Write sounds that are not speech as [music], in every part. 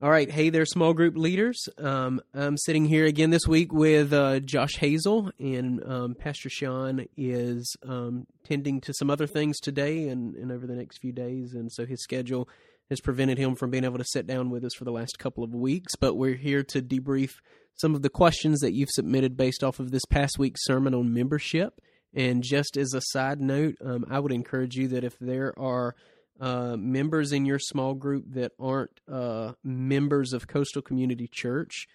All right, hey there, small group leaders. Um, I'm sitting here again this week with uh, Josh Hazel, and um, Pastor Sean is um, tending to some other things today and, and over the next few days, and so his schedule has prevented him from being able to sit down with us for the last couple of weeks. But we're here to debrief some of the questions that you've submitted based off of this past week's sermon on membership. And just as a side note, um, I would encourage you that if there are uh, members in your small group that aren't uh, members of Coastal Community Church,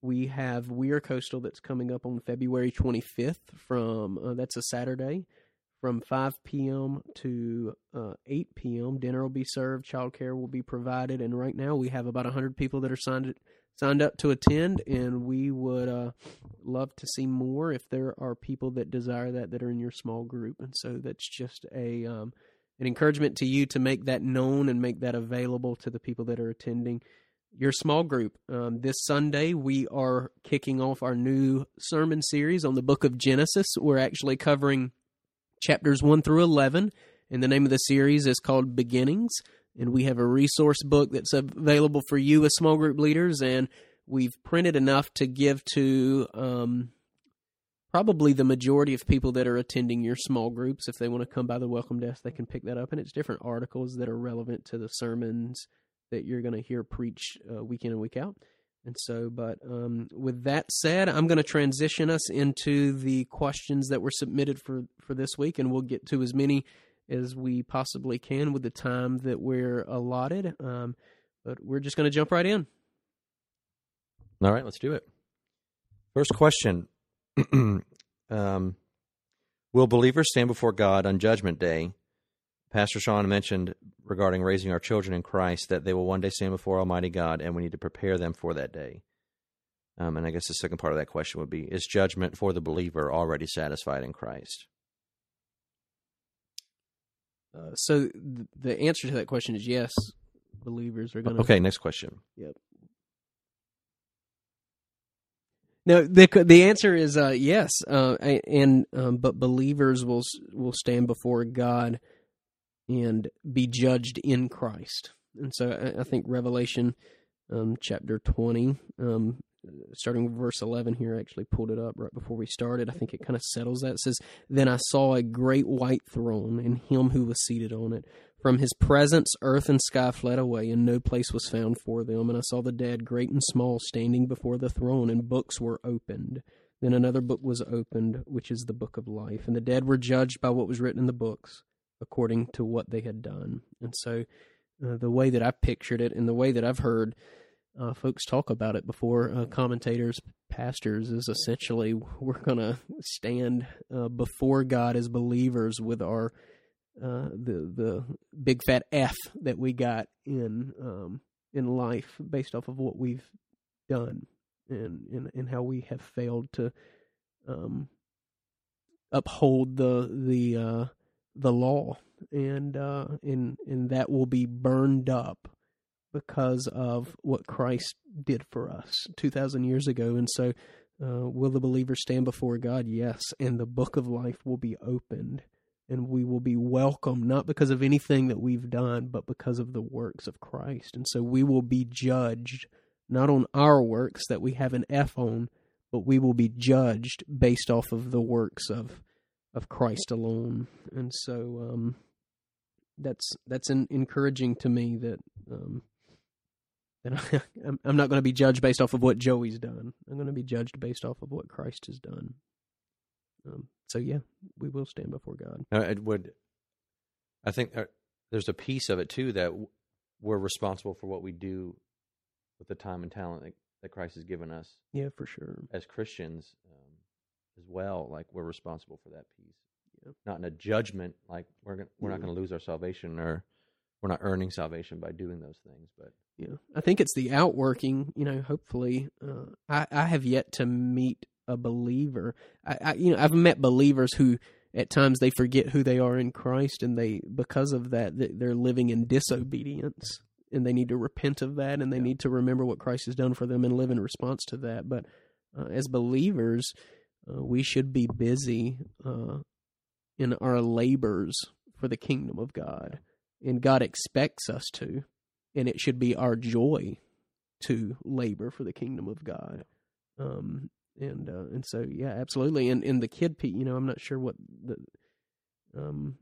we have We Are Coastal that's coming up on February 25th from uh, that's a Saturday from 5 p.m. to uh, 8 p.m. Dinner will be served, childcare will be provided, and right now we have about 100 people that are signed signed up to attend, and we would uh, love to see more if there are people that desire that that are in your small group, and so that's just a um, an encouragement to you to make that known and make that available to the people that are attending your small group. Um, this Sunday, we are kicking off our new sermon series on the book of Genesis. We're actually covering chapters 1 through 11, and the name of the series is called Beginnings. And we have a resource book that's available for you as small group leaders, and we've printed enough to give to um, probably the majority of people that are attending your small groups. If they want to come by the welcome desk, they can pick that up. And it's different articles that are relevant to the sermons that you're going to hear preach uh, week in and week out. And so, but um, with that said, I'm going to transition us into the questions that were submitted for, for this week, and we'll get to as many as we possibly can with the time that we're allotted. Um, but we're just going to jump right in. All right, let's do it. First question [clears throat] um, Will believers stand before God on Judgment Day? Pastor Sean mentioned regarding raising our children in Christ that they will one day stand before Almighty God, and we need to prepare them for that day. Um, and I guess the second part of that question would be Is judgment for the believer already satisfied in Christ? Uh, so th- the answer to that question is yes. Believers are going to. Okay, next question. Yep. No, the the answer is uh, yes, uh, and um, but believers will will stand before God and be judged in Christ, and so I, I think Revelation um, chapter twenty, um, starting with verse eleven here, I actually pulled it up right before we started. I think it kind of settles that. It says, "Then I saw a great white throne, and him who was seated on it." From his presence, earth and sky fled away, and no place was found for them. And I saw the dead, great and small, standing before the throne, and books were opened. Then another book was opened, which is the book of life. And the dead were judged by what was written in the books, according to what they had done. And so, uh, the way that I pictured it, and the way that I've heard uh, folks talk about it before, uh, commentators, pastors, is essentially we're going to stand uh, before God as believers with our uh, the the big fat F that we got in um, in life based off of what we've done and and, and how we have failed to um, uphold the the uh, the law and uh, and and that will be burned up because of what Christ did for us two thousand years ago and so. Uh, will the believer stand before God? Yes, and the book of life will be opened and we will be welcome not because of anything that we've done, but because of the works of Christ. And so we will be judged not on our works that we have an F on, but we will be judged based off of the works of of Christ alone. And so um, that's that's an encouraging to me that um, that [laughs] I, I'm not going to be judged based off of what Joey's done. I'm going to be judged based off of what Christ has done. Um, so yeah, we will stand before God. Uh, it would. I think uh, there's a piece of it too that we're responsible for what we do with the time and talent that, that Christ has given us. Yeah, for sure. As Christians, um, as well, like we're responsible for that piece. Yeah. Not in a judgment, like we're gonna, we're yeah. not going to lose our salvation or we're not earning salvation by doing those things. But yeah, I think it's the outworking. You know, hopefully, uh, I I have yet to meet a believer. I, I, you know I've met believers who at times they forget who they are in Christ, and they because of that they're living in disobedience, and they need to repent of that, and they yeah. need to remember what Christ has done for them and live in response to that. But uh, as believers, uh, we should be busy uh, in our labors for the kingdom of God, and God expects us to, and it should be our joy to labor for the kingdom of God. Um, and uh, and so yeah, absolutely. And in the kid piece, you know, I'm not sure what the um,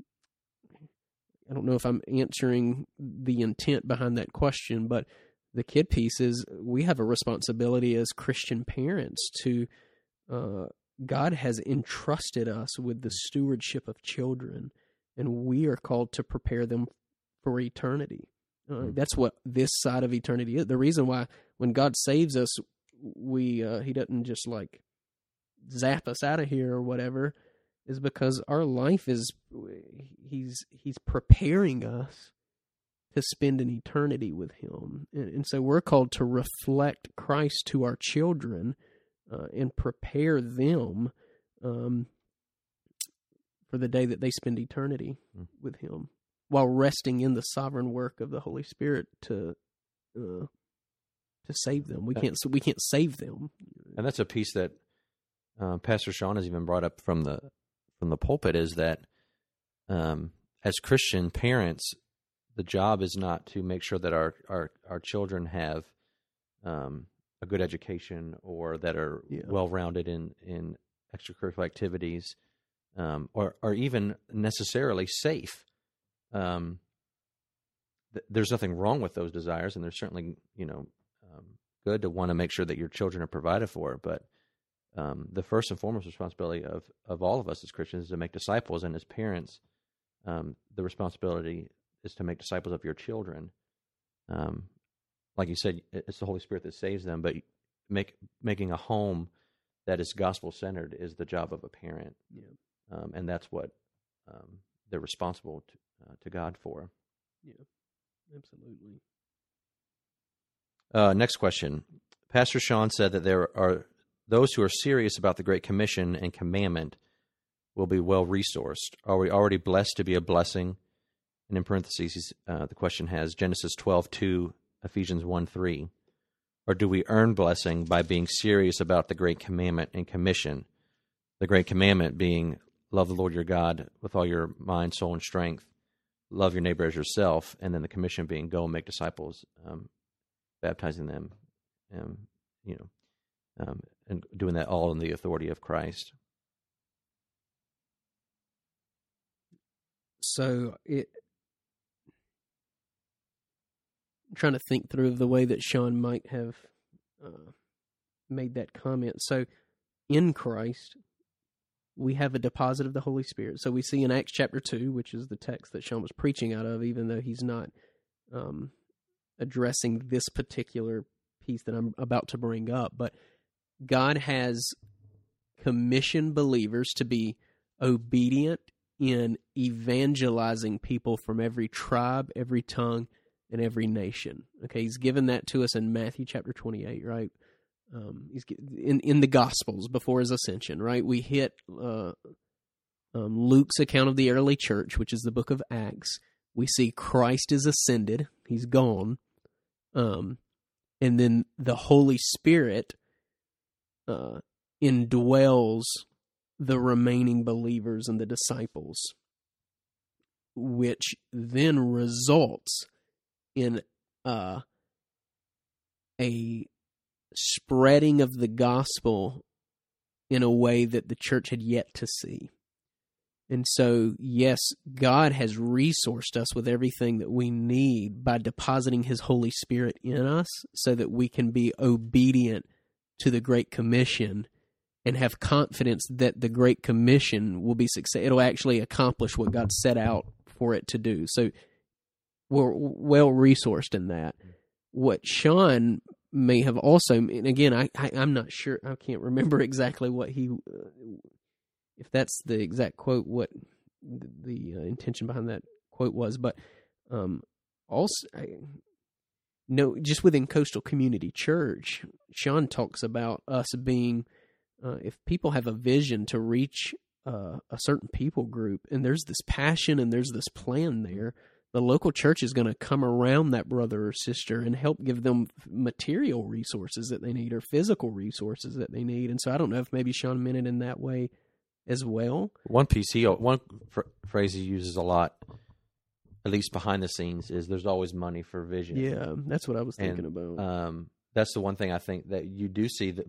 I don't know if I'm answering the intent behind that question, but the kid piece is we have a responsibility as Christian parents to uh, God has entrusted us with the stewardship of children, and we are called to prepare them for eternity. Uh, mm. That's what this side of eternity is. The reason why when God saves us, we uh, He doesn't just like zap us out of here or whatever, is because our life is He's He's preparing us to spend an eternity with Him, and, and so we're called to reflect Christ to our children uh, and prepare them um, for the day that they spend eternity mm. with Him, while resting in the sovereign work of the Holy Spirit to uh, to save them. We can't we can't save them, and that's a piece that uh, Pastor Sean has even brought up from the from the pulpit is that um, as Christian parents, the job is not to make sure that our our our children have um, a good education or that are yeah. well rounded in in extracurricular activities, um, or or even necessarily safe. Um, th- there's nothing wrong with those desires, and there's certainly you know good to want to make sure that your children are provided for. But um, the first and foremost responsibility of of all of us as Christians is to make disciples, and as parents, um, the responsibility is to make disciples of your children. Um, like you said, it's the Holy Spirit that saves them. But make making a home that is gospel centered is the job of a parent, yeah. um, and that's what um, they're responsible to, uh, to God for. Yeah, absolutely. Uh, next question. Pastor Sean said that there are those who are serious about the Great Commission and commandment will be well resourced. Are we already blessed to be a blessing? And in parentheses, uh, the question has Genesis twelve two Ephesians 1 3? Or do we earn blessing by being serious about the great commandment and commission? The great commandment being love the Lord your God with all your mind, soul, and strength, love your neighbor as yourself, and then the commission being go and make disciples, um, baptizing them, um, you know, um, and doing that all in the authority of Christ. So it I'm trying to think through the way that Sean might have uh, made that comment. So, in Christ, we have a deposit of the Holy Spirit. So we see in Acts chapter two, which is the text that Sean was preaching out of, even though he's not um, addressing this particular piece that I'm about to bring up, but God has commissioned believers to be obedient in evangelizing people from every tribe, every tongue, and every nation. Okay, he's given that to us in Matthew chapter 28, right? Um, he's in in the Gospels before his ascension, right? We hit uh, um, Luke's account of the early church, which is the book of Acts. We see Christ is ascended; he's gone, um, and then the Holy Spirit uh, indwells the remaining believers and the disciples, which then results in uh, a spreading of the gospel in a way that the church had yet to see. And so, yes, God has resourced us with everything that we need by depositing His Holy Spirit in us so that we can be obedient to the Great Commission and have confidence that the Great Commission will be success. It'll actually accomplish what God set out for it to do. So, we're well resourced in that. What Sean may have also, and again, I, I am not sure. I can't remember [laughs] exactly what he, uh, if that's the exact quote, what the, the uh, intention behind that quote was, but um, also. I, no, just within Coastal Community Church, Sean talks about us being, uh, if people have a vision to reach uh, a certain people group, and there's this passion and there's this plan there, the local church is going to come around that brother or sister and help give them material resources that they need or physical resources that they need. And so I don't know if maybe Sean meant it in that way as well. One piece he one fr- phrase he uses a lot, at least behind the scenes, is "there's always money for vision." Yeah, that's what I was thinking and, about. Um, that's the one thing I think that you do see that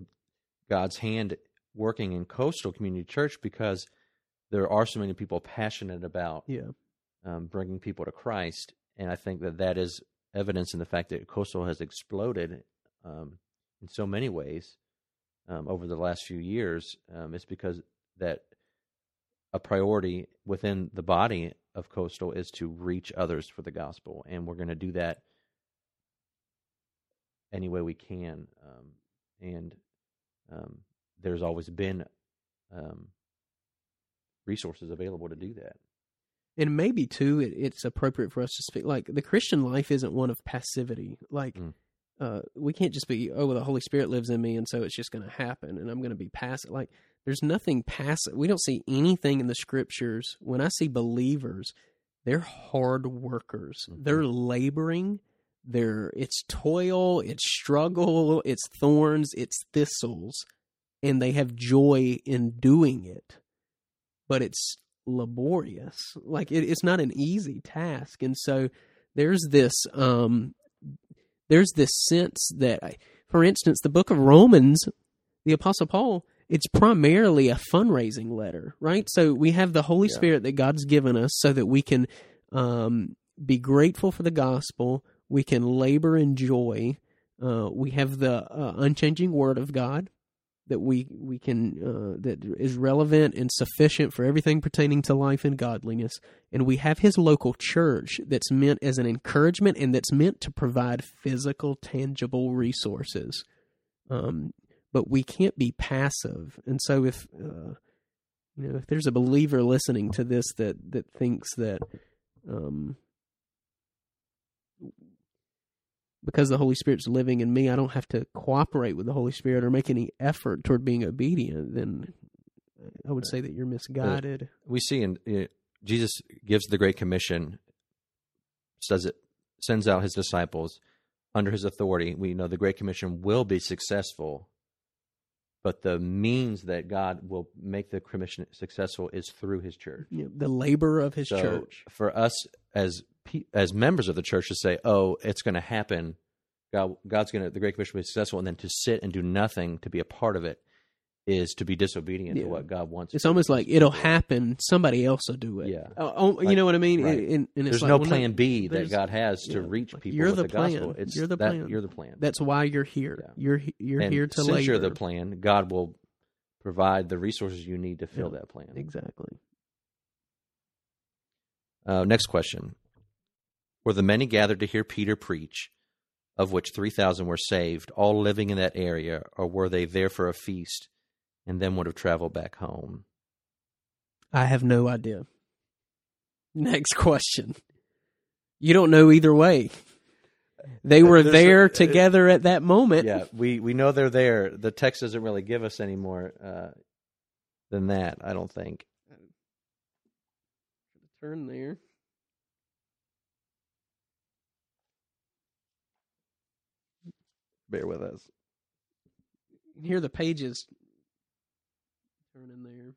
God's hand working in Coastal Community Church because there are so many people passionate about Yeah. um, bringing people to Christ, and I think that that is evidence in the fact that Coastal has exploded um, in so many ways um, over the last few years. Um, it's because that a priority within the body of Coastal is to reach others for the gospel, and we're going to do that any way we can. Um, and um, there's always been um, resources available to do that. and maybe too it, it's appropriate for us to speak like the christian life isn't one of passivity like Mm. uh we can't just be oh well the holy spirit lives in me and so it's just going to happen and i'm going to be passive like there's nothing passive we don't see anything in the scriptures. When i see believers they're hard workers. Mhm. they're laboring. They're it's toil it's struggle it's thorns it's thistles and they have joy in doing it. But it's laborious. Like it, it's not an easy task, and so there's this um, there's this sense that, I, for instance, the Book of Romans, the Apostle Paul, it's primarily a fundraising letter, right? So we have the Holy Yeah. Spirit that God's given us, so that we can um, be grateful for the gospel. We can labor in joy. Uh, we have the uh, unchanging Word of God that we we can uh, that is relevant and sufficient for everything pertaining to life and godliness and we have his local church that's meant as an encouragement and that's meant to provide physical tangible resources um, but we can't be passive and so if uh, you know if there's a believer listening to this that that thinks that um, because the Holy Spirit's living in me, I don't have to cooperate with the Holy Spirit or make any effort toward being obedient, then I would say that you're misguided. we see in uh, Jesus gives the Great Commission, says it, sends out his disciples under his authority. We know the Great Commission will be successful, but the means that God will make the commission successful is through his church. Know, the labor of His so church. for us as as members of the church to say, "Oh, it's going to happen," God, God's going to the Great Commission will be successful, and then to sit and do nothing to be a part of it is to be disobedient Yeah. to what God wants. It's almost like it'll happen. Somebody else will do it. Yeah. Oh, oh, you Like- know what I mean? right. And, and There's like, no well, plan B that God has to yeah, reach people you're with the the, gospel. plan. It's You're the that, plan. You're the plan. That's why you're here. Yeah. You're you're and here to since labor. you're the plan, God will provide the resources you need to fill that plan. Exactly. Uh, next question: Were the many gathered to hear Peter preach, of which three thousand were saved, all living in that area, or were they there for a feast, and then would have traveled back home? I have no idea. Next question. You don't know either way. They were There's there a- together at that moment. yeah, we we know they're there. The text doesn't really give us any more uh, than that. I don't think. Turn there. Bear with us. You can hear the pages turning there.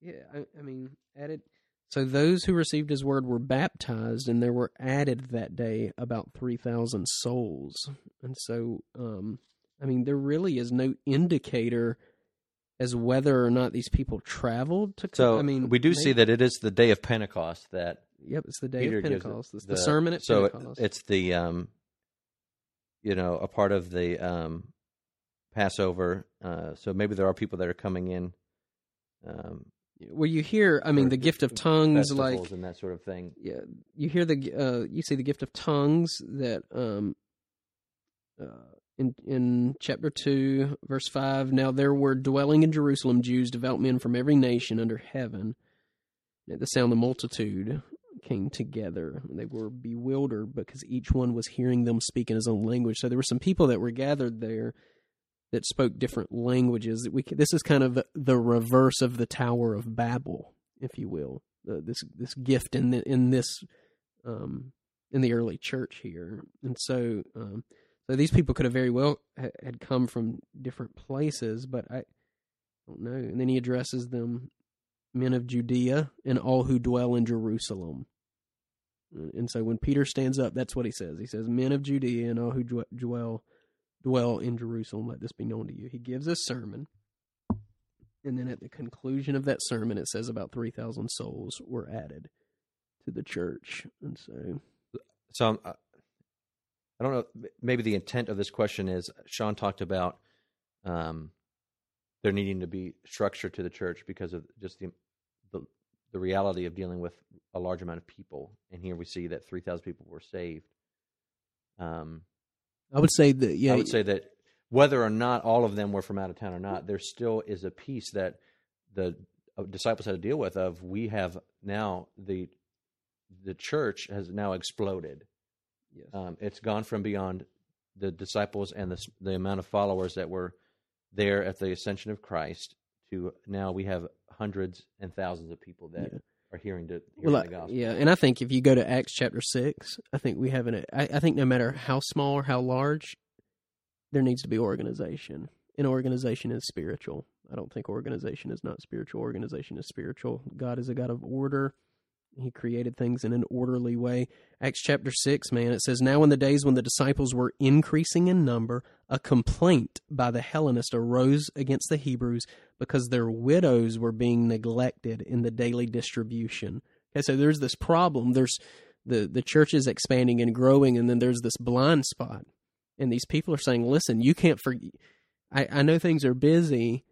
Yeah, I, I mean, added. So those who received his word were baptized, and there were added that day about three thousand souls. And so, um, I mean, there really is no indicator as whether or not these people traveled to. So I mean, we do see that it is the day of Pentecost that Yep, it's the day Peter of Pentecost. It's the, sermon at so Pentecost. it's the um, you know, a part of the um, Passover. Uh, so maybe there are people that are coming in. Um, well, you hear. I mean, the gift of tongues, like and that sort of thing. yeah, you hear the uh, you see the gift of tongues that um, uh, in in chapter two, verse five. Now there were dwelling in Jerusalem Jews, devout men from every nation under heaven. At the sound, the multitude came together. They were bewildered because each one was hearing them speak in his own language. So there were some people that were gathered there that spoke different languages. We this is kind of the reverse of the Tower of Babel, if you will. Uh, this this gift in the, in this um, in the early church here, and so um, so these people could have very well ha- had come from different places, but I don't know. And then he addresses them, men of Judea and all who dwell in Jerusalem. And so when Peter stands up, that's what he says. He says, "Men of Judea and all who dwell dwell in Jerusalem, let this be known to you." He gives a sermon, and then at the conclusion of that sermon, it says about three thousand souls were added to the church, and so. So um, I don't know. Maybe the intent of this question is Sean talked about um, there needing to be structure to the church because of just the, the the reality of dealing with a large amount of people. And here we see that three thousand people were saved. Um, I would say that yeah, I would say that whether or not all of them were from out of town or not, there still is a piece that the uh, disciples had to deal with. Of we have now the the church has now exploded. Yes. Um, it's gone from beyond the disciples and the the amount of followers that were there at the ascension of Christ to now we have hundreds and thousands of people that Yeah. Are hearing, to, hearing Well, the gospel. yeah, and I think if you go to Acts chapter six, I think we have an. I, I think no matter how small or how large, there needs to be organization. And organization is spiritual. I don't think organization is not spiritual. Organization is spiritual. God is a God of order. He created things in an orderly way. Acts chapter 6, man, it says, Now in the days when the disciples were increasing in number, a complaint by the Hellenists arose against the Hebrews because their widows were being neglected in the daily distribution. Okay, so there's this problem. There's the, the church is expanding and growing, and then there's this blind spot. And these people are saying, listen, you can't forget. I, I know things are busy,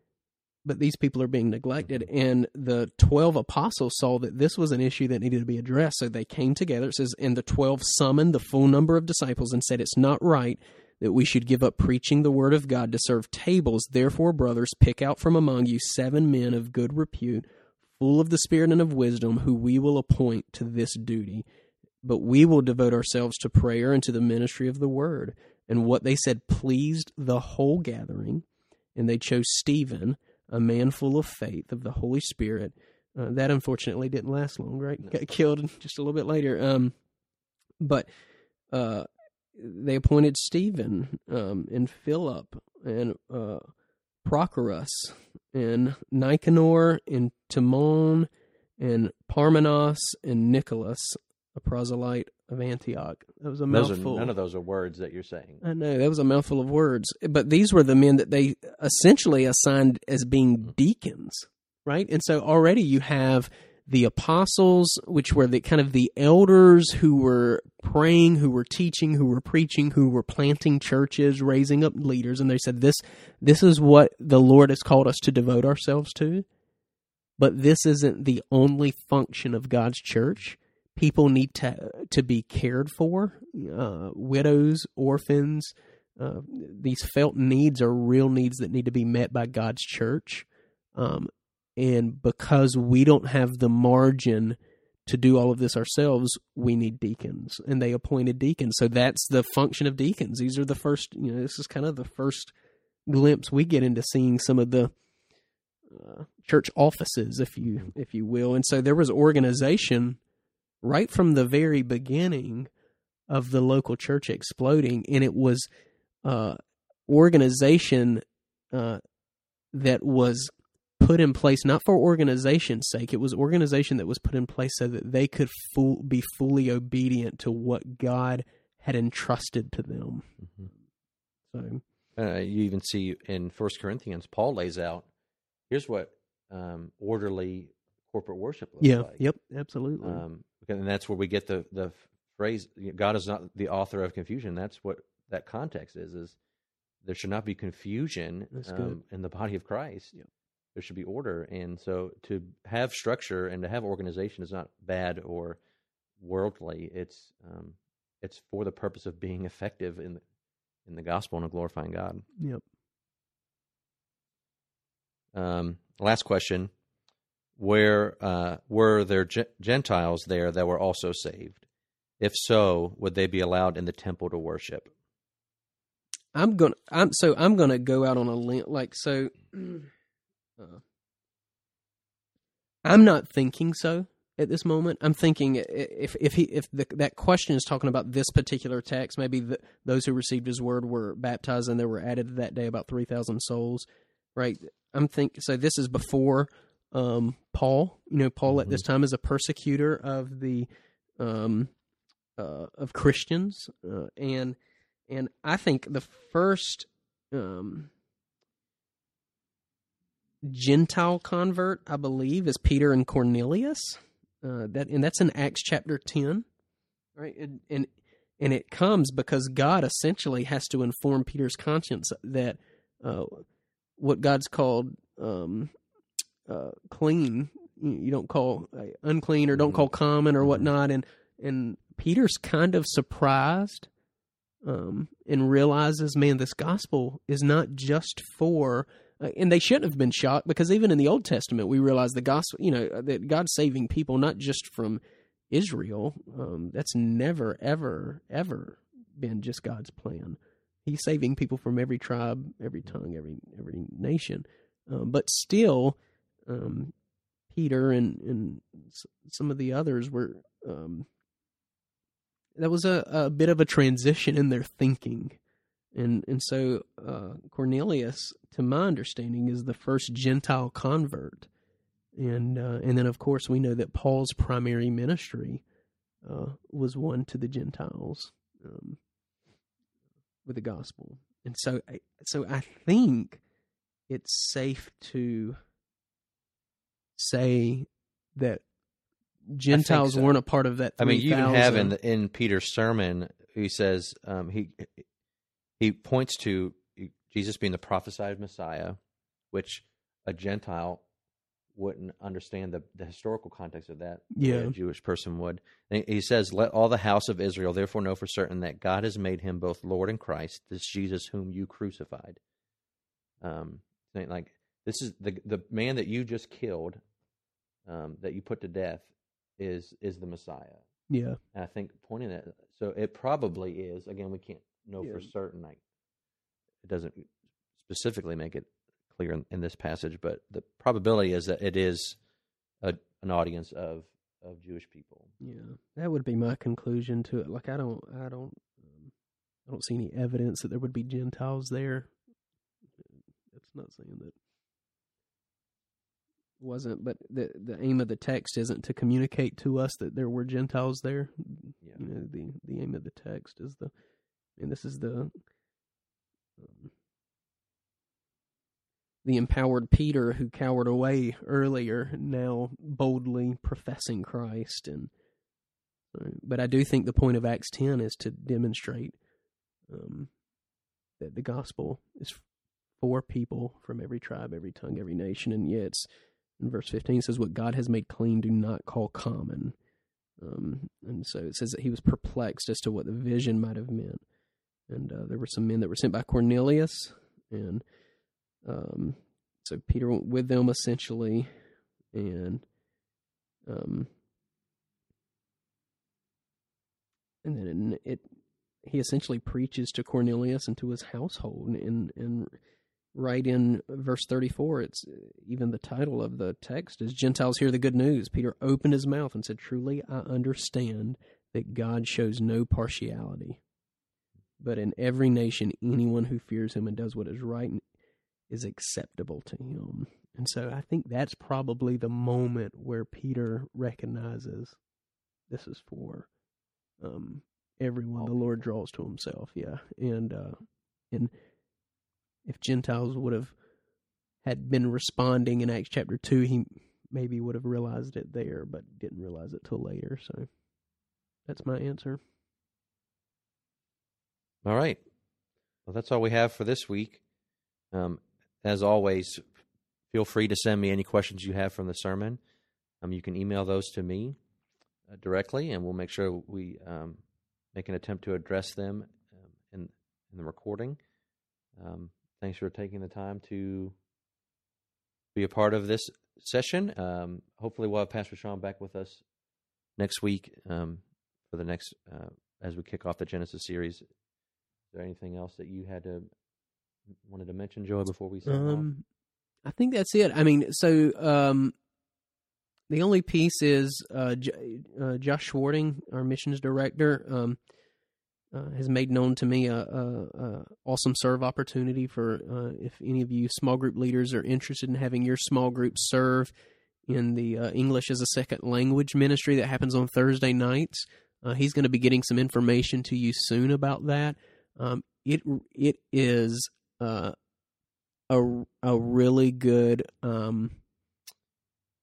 but these people are being neglected. And the 12 apostles saw that this was an issue that needed to be addressed. So they came together. It says, and the 12 summoned the full number of disciples and said, It's not right that we should give up preaching the word of God to serve tables. Therefore, brothers, pick out from among you seven men of good repute, full of the Spirit and of wisdom, who we will appoint to this duty. But we will devote ourselves to prayer and to the ministry of the word. And what they said pleased the whole gathering. And they chose Stephen, a man full of faith of the Holy Spirit. Uh, that unfortunately didn't last long, right? Got killed [laughs] just a little bit later. Um, but uh, they appointed Stephen um, and Philip and uh, Prochorus and Nicanor and Timon and Parmenas and Nicholas, a proselyte of Antioch. That was a Those are, mouthful. none of those are words that you're saying. I know that was a mouthful of words, but these were the men that they essentially assigned as being deacons, right? And so already you have the apostles, which were the kind of the elders who were praying, who were teaching, who were preaching, who were planting churches, raising up leaders, and they said this this is what the Lord has called us to devote ourselves to. But this isn't the only function of God's church people need to to be cared for. Uh, widows, orphans, uh, these felt needs are real needs that need to be met by God's church. Um, and because we don't have the margin to do all of this ourselves, we need deacons, and they appointed deacons. So that's the function of deacons. These are the first. You know, this is kind of the first glimpse we get into seeing some of the uh, church offices, if you if you will. And so there was organization right from the very beginning of the local church exploding, and it was uh, organization uh, that was put in place not for organization's sake. It was organization that was put in place so that they could full, be fully obedient to what God had entrusted to them. So Uh, you even see in First Corinthians, Paul lays out here's what um, orderly corporate worship looks yeah, like. yep, absolutely. Um, and that's where we get the the phrase "God is not the author of confusion." That's what that context is. Is there should not be confusion um, in the body of Christ. There should be order, and so to have structure and to have organization is not bad or worldly. It's um, it's for the purpose of being effective in the, in the gospel and of glorifying God. yep. Um, last question: Where uh, were there Ge- Gentiles there that were also saved? If so, would they be allowed in the temple to worship? I'm gonna. I'm so I'm gonna go out on a limb. Like so, [clears throat] uh, I'm not thinking so at this moment. I'm thinking if if he if the, that question is talking about this particular text, maybe the, those who received his word were baptized and there were added that day about three thousand souls, right? I'm think so. This is before um, Paul. You know, Paul at this time is a persecutor of the um, uh, of Christians, uh, and and I think the first um, Gentile convert, I believe, is Peter and Cornelius. Uh, that and that's in Acts chapter ten, right? And, and and it comes because God essentially has to inform Peter's conscience that uh, what God's called um, uh, clean, you don't call uh, unclean or don't call common or whatnot, and and Peter's kind of surprised um, and realizes, man, this gospel is not just for. And they shouldn't have been shocked because even in the Old Testament, we realize the gospel, you know, that God's saving people not just from Israel. Um, that's never, ever, ever been just God's plan. He's saving people from every tribe, every tongue, every every nation. Um, but still, um, Peter and and some of the others were um, that was a, a bit of a transition in their thinking, and and so uh, Cornelius, to my understanding, is the first Gentile convert, and uh, and then of course we know that Paul's primary ministry uh, was one to the Gentiles um, with the gospel, and so I, so I think it's safe to say that Gentiles so. weren't a part of that. I mean, you even have in in Peter's sermon, he says um, he he points to Jesus being the prophesied Messiah, which a Gentile wouldn't understand the, the historical context of that. Yeah. a Jewish person would. And he says, "Let all the house of Israel therefore know for certain that God has made him both Lord and Christ, this Jesus whom you crucified." Um, like this is the the man that you just killed, um, that you put to death, is is the Messiah. yeah, And I think pointing that, so it probably is. Again, we can't know for certain. Like, it doesn't specifically make it clear in, in this passage, but the probability is that it is a, an audience of of Jewish people. yeah. That would be my conclusion to it. Like I don't, I don't, um, I don't see any evidence that there would be Gentiles there. That's not saying that wasn't, but the the aim of the text isn't to communicate to us that there were Gentiles there. Yeah. You know, the the aim of the text is the, and this is the, um, the empowered Peter who cowered away earlier, now boldly professing Christ, and uh, but I do think the point of Acts ten is to demonstrate um, that the gospel is for people from every tribe, every tongue, every nation, and yet it's in verse fifteen says, "What God has made clean, do not call common." Um, and so it says that he was perplexed as to what the vision might have meant. And uh, there were some men that were sent by Cornelius, and um, so Peter went with them essentially, and um, and then it he essentially preaches to Cornelius and to his household, and and right in verse thirty four, it's even the title of the text is Gentiles hear the good news. Peter opened his mouth and said, "Truly, I understand that God shows no partiality." But in every nation, anyone who fears him and does what is right is acceptable to him. And so I think that's probably the moment where Peter recognizes this is for um, everyone the Lord draws to himself. Yeah. And uh, and if Gentiles would have had been responding in Acts chapter 2, he maybe would have realized it there, but didn't realize it till later. So that's my answer. All right. Well, that's all we have for this week. Um, as always, feel free to send me any questions you have from the sermon. Um, you can email those to me uh, directly, and we'll make sure we um, make an attempt to address them um, in, in the recording. Um, thanks for taking the time to be a part of this session. Um, hopefully, we'll have Pastor Sean back with us next week for the next uh, as we kick off the Genesis series. Is there anything else that you had to wanted to mention, Joey, before we sign off? Um, I think that's it. I mean, so um, the only piece is uh, J- uh, Josh Schwarting, our missions director, um, uh, has made known to me a, a, a awesome serve opportunity for uh, if any of you small group leaders are interested in having your small group serve in the uh, English as a second language ministry that happens on Thursday nights. Uh, he's going to be getting some information to you soon about that. Um, it it is uh, a a really good um,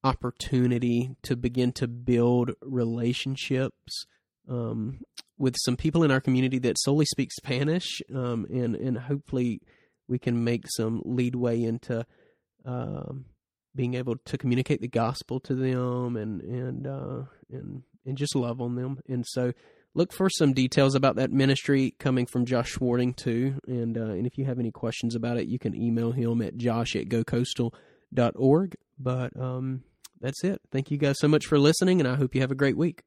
opportunity to begin to build relationships um, with some people in our community that solely speak Spanish, um, and and hopefully we can make some leadway into um, being able to communicate the gospel to them and and uh, and and just love on them. And so look for some details about that ministry coming from Josh Schwarting too. And uh, and if you have any questions about it, you can email him at josh at gocoastal.org. But um, that's it. Thank you guys so much for listening, and I hope you have a great week.